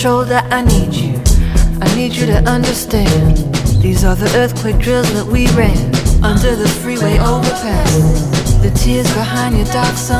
show that I need you. I need you to understand. These are the earthquake drills that we ran under the freeway overpass. The tears behind your dark sun.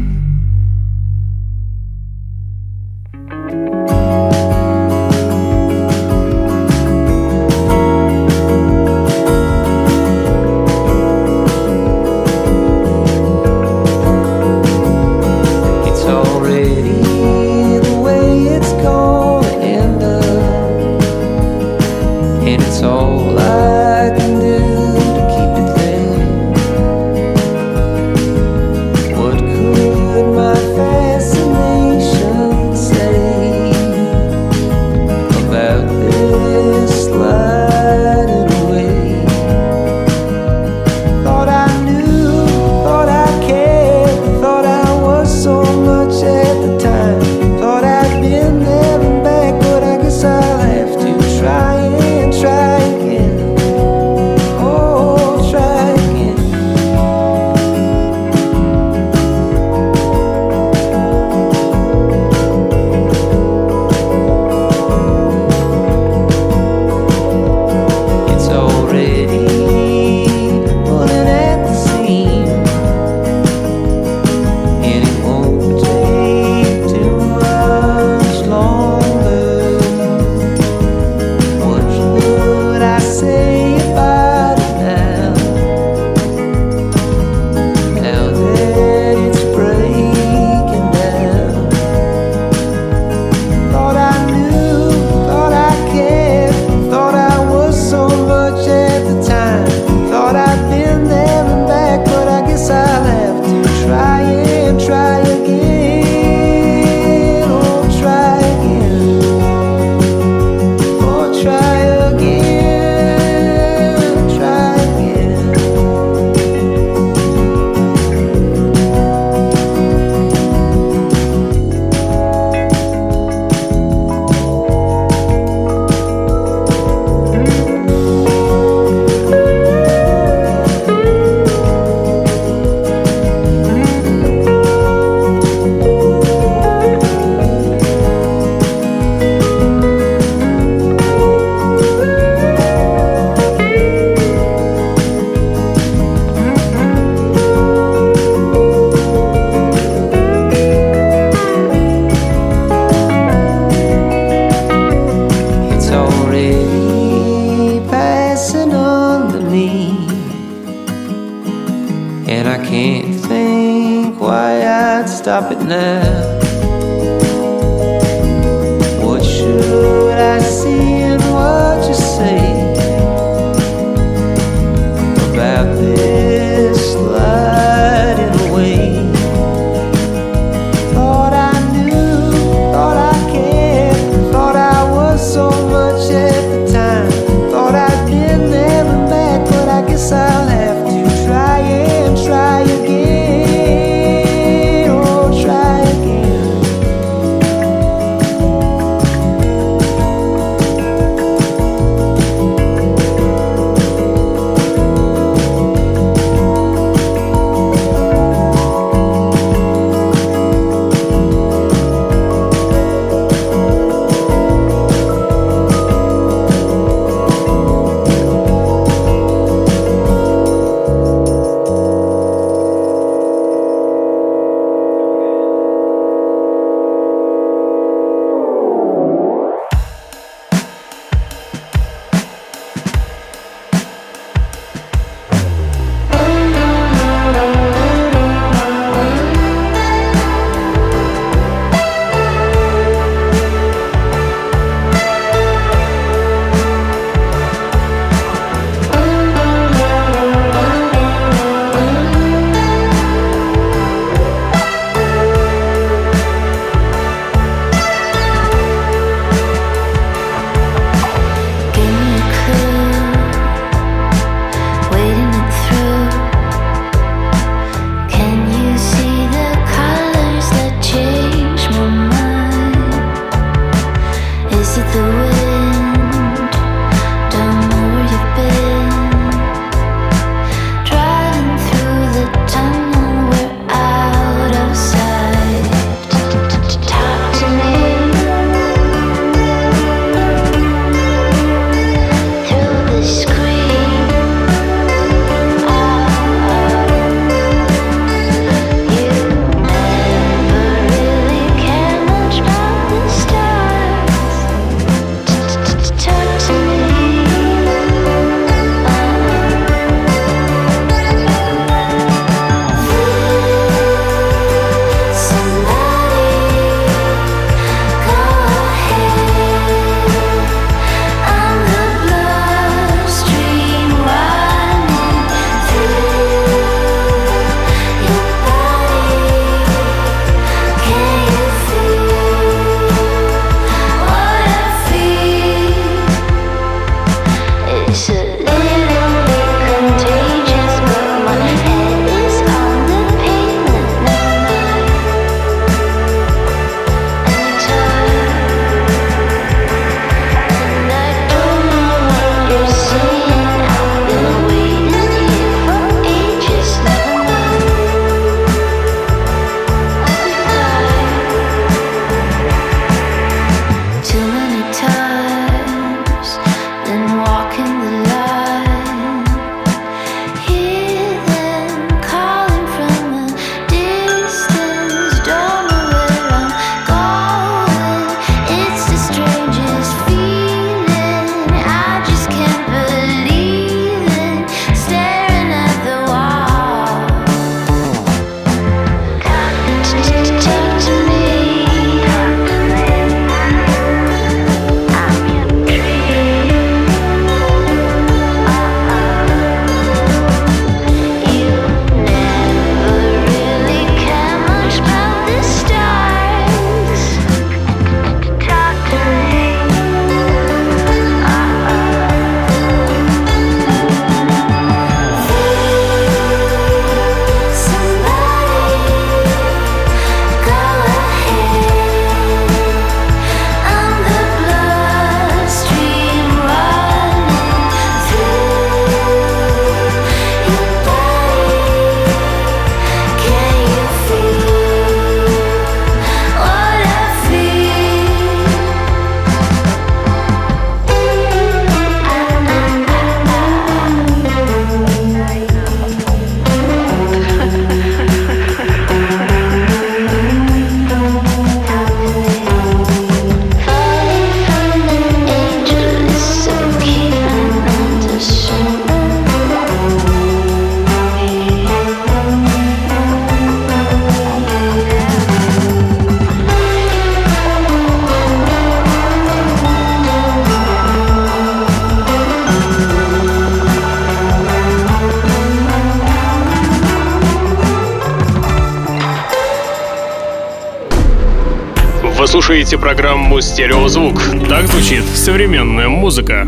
«Стереозвук». Так звучит современная музыка.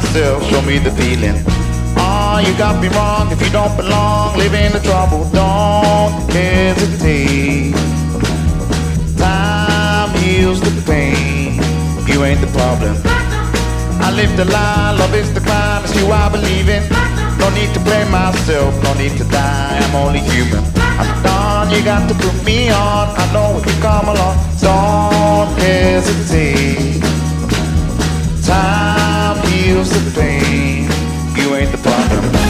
Myself, show me the feeling. Ah, oh, you got me wrong if you don't belong, live in the trouble, don't hesitate. Time heals the pain, you ain't the problem. I live the lie, love is the crime, it's you I believe in. No need to blame myself, no need to die, I'm only human. I'm done, you got to put me on, I know if you come along, don't hesitate. Time feels the pain. You ain't the problem.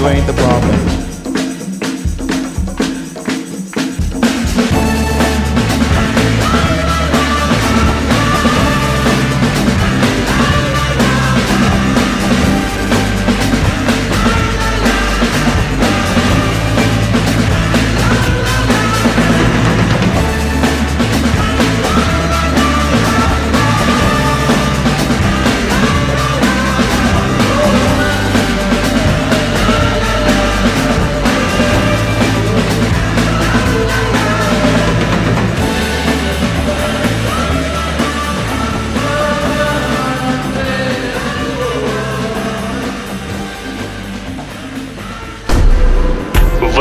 You ain't the problem.